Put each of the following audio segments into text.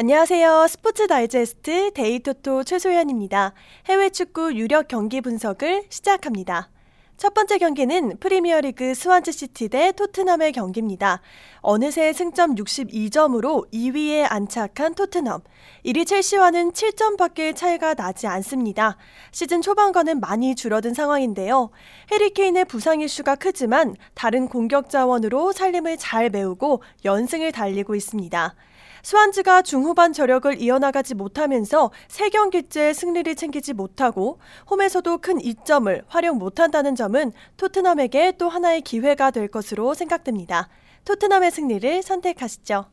안녕하세요. 스포츠 다이제스트 데이토토 최소연입니다. 해외 축구 유력 경기 분석을 시작합니다. 첫 번째 경기는 프리미어리그 스완지 시티 대 토트넘의 경기입니다. 어느새 승점 62점으로 2위에 안착한 토트넘. 1위 첼시와는 7점밖에 차이가 나지 않습니다. 시즌 초반과는 많이 줄어든 상황인데요. 해리 케인의 부상 이슈가 크지만 다른 공격 자원으로 살림을 잘 메우고 연승을 달리고 있습니다. 스완즈가 중후반 저력을 이어나가지 못하면서 3경기째 승리를 챙기지 못하고 홈에서도 큰 이점을 활용 못한다는 점은 토트넘에게 또 하나의 기회가 될 것으로 생각됩니다. 토트넘의 승리를 선택하시죠.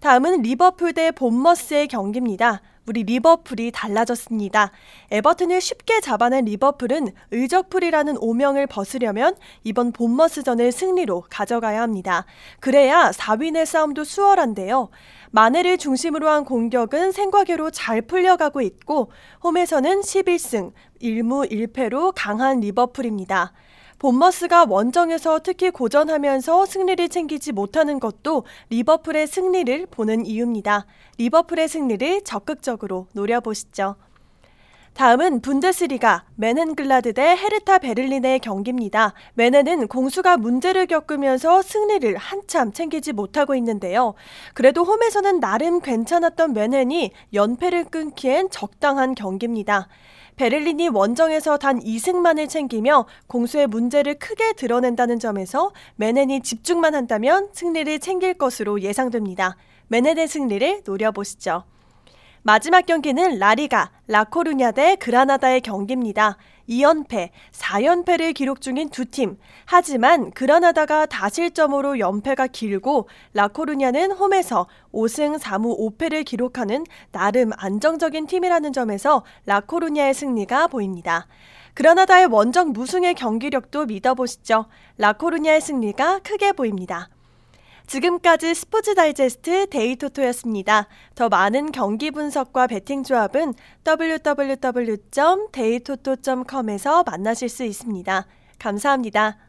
다음은 리버풀 대 본머스의 경기입니다. 우리 리버풀이 달라졌습니다. 에버튼을 쉽게 잡아낸 리버풀은 의적풀이라는 오명을 벗으려면 이번 본머스전을 승리로 가져가야 합니다. 그래야 4위 내 싸움도 수월한데요. 마네를 중심으로 한 공격은 생각대로 잘 풀려가고 있고 홈에서는 11승 1무 1패로 강한 리버풀입니다. 본머스가 원정에서 특히 고전하면서 승리를 챙기지 못하는 것도 리버풀의 승리를 보는 이유입니다. 리버풀의 승리를 적극적으로 노려보시죠. 다음은 분데스리가 묀헨글라드 대 헤르타 베를린의 경기입니다. 묀헨은 공수가 문제를 겪으면서 승리를 한참 챙기지 못하고 있는데요. 그래도 홈에서는 나름 괜찮았던 메넨이 연패를 끊기엔 적당한 경기입니다. 베를린이 원정에서 단 2승만을 챙기며 공수의 문제를 크게 드러낸다는 점에서 메넨이 집중만 한다면 승리를 챙길 것으로 예상됩니다. 메넨의 승리를 노려보시죠. 마지막 경기는 라리가 라코루냐 대 그라나다의 경기입니다. 2연패, 4연패를 기록 중인 두 팀. 하지만 그라나다가 다실점으로 연패가 길고 라코루냐는 홈에서 5승 4무 5패를 기록하는 나름 안정적인 팀이라는 점에서 라코루냐의 승리가 보입니다. 그라나다의 원정 무승의 경기력도 믿어보시죠. 라코루냐의 승리가 크게 보입니다. 지금까지 스포츠 다이제스트 데이토토였습니다. 더 많은 경기 분석과 베팅 조합은 www.데이토토.com에서 만나실 수 있습니다. 감사합니다.